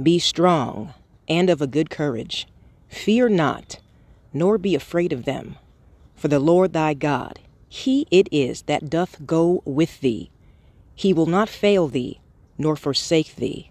Be strong and of a good courage. Fear not, nor be afraid of them. For the Lord thy God, he it is that doth go with thee. He will not fail thee, nor forsake thee.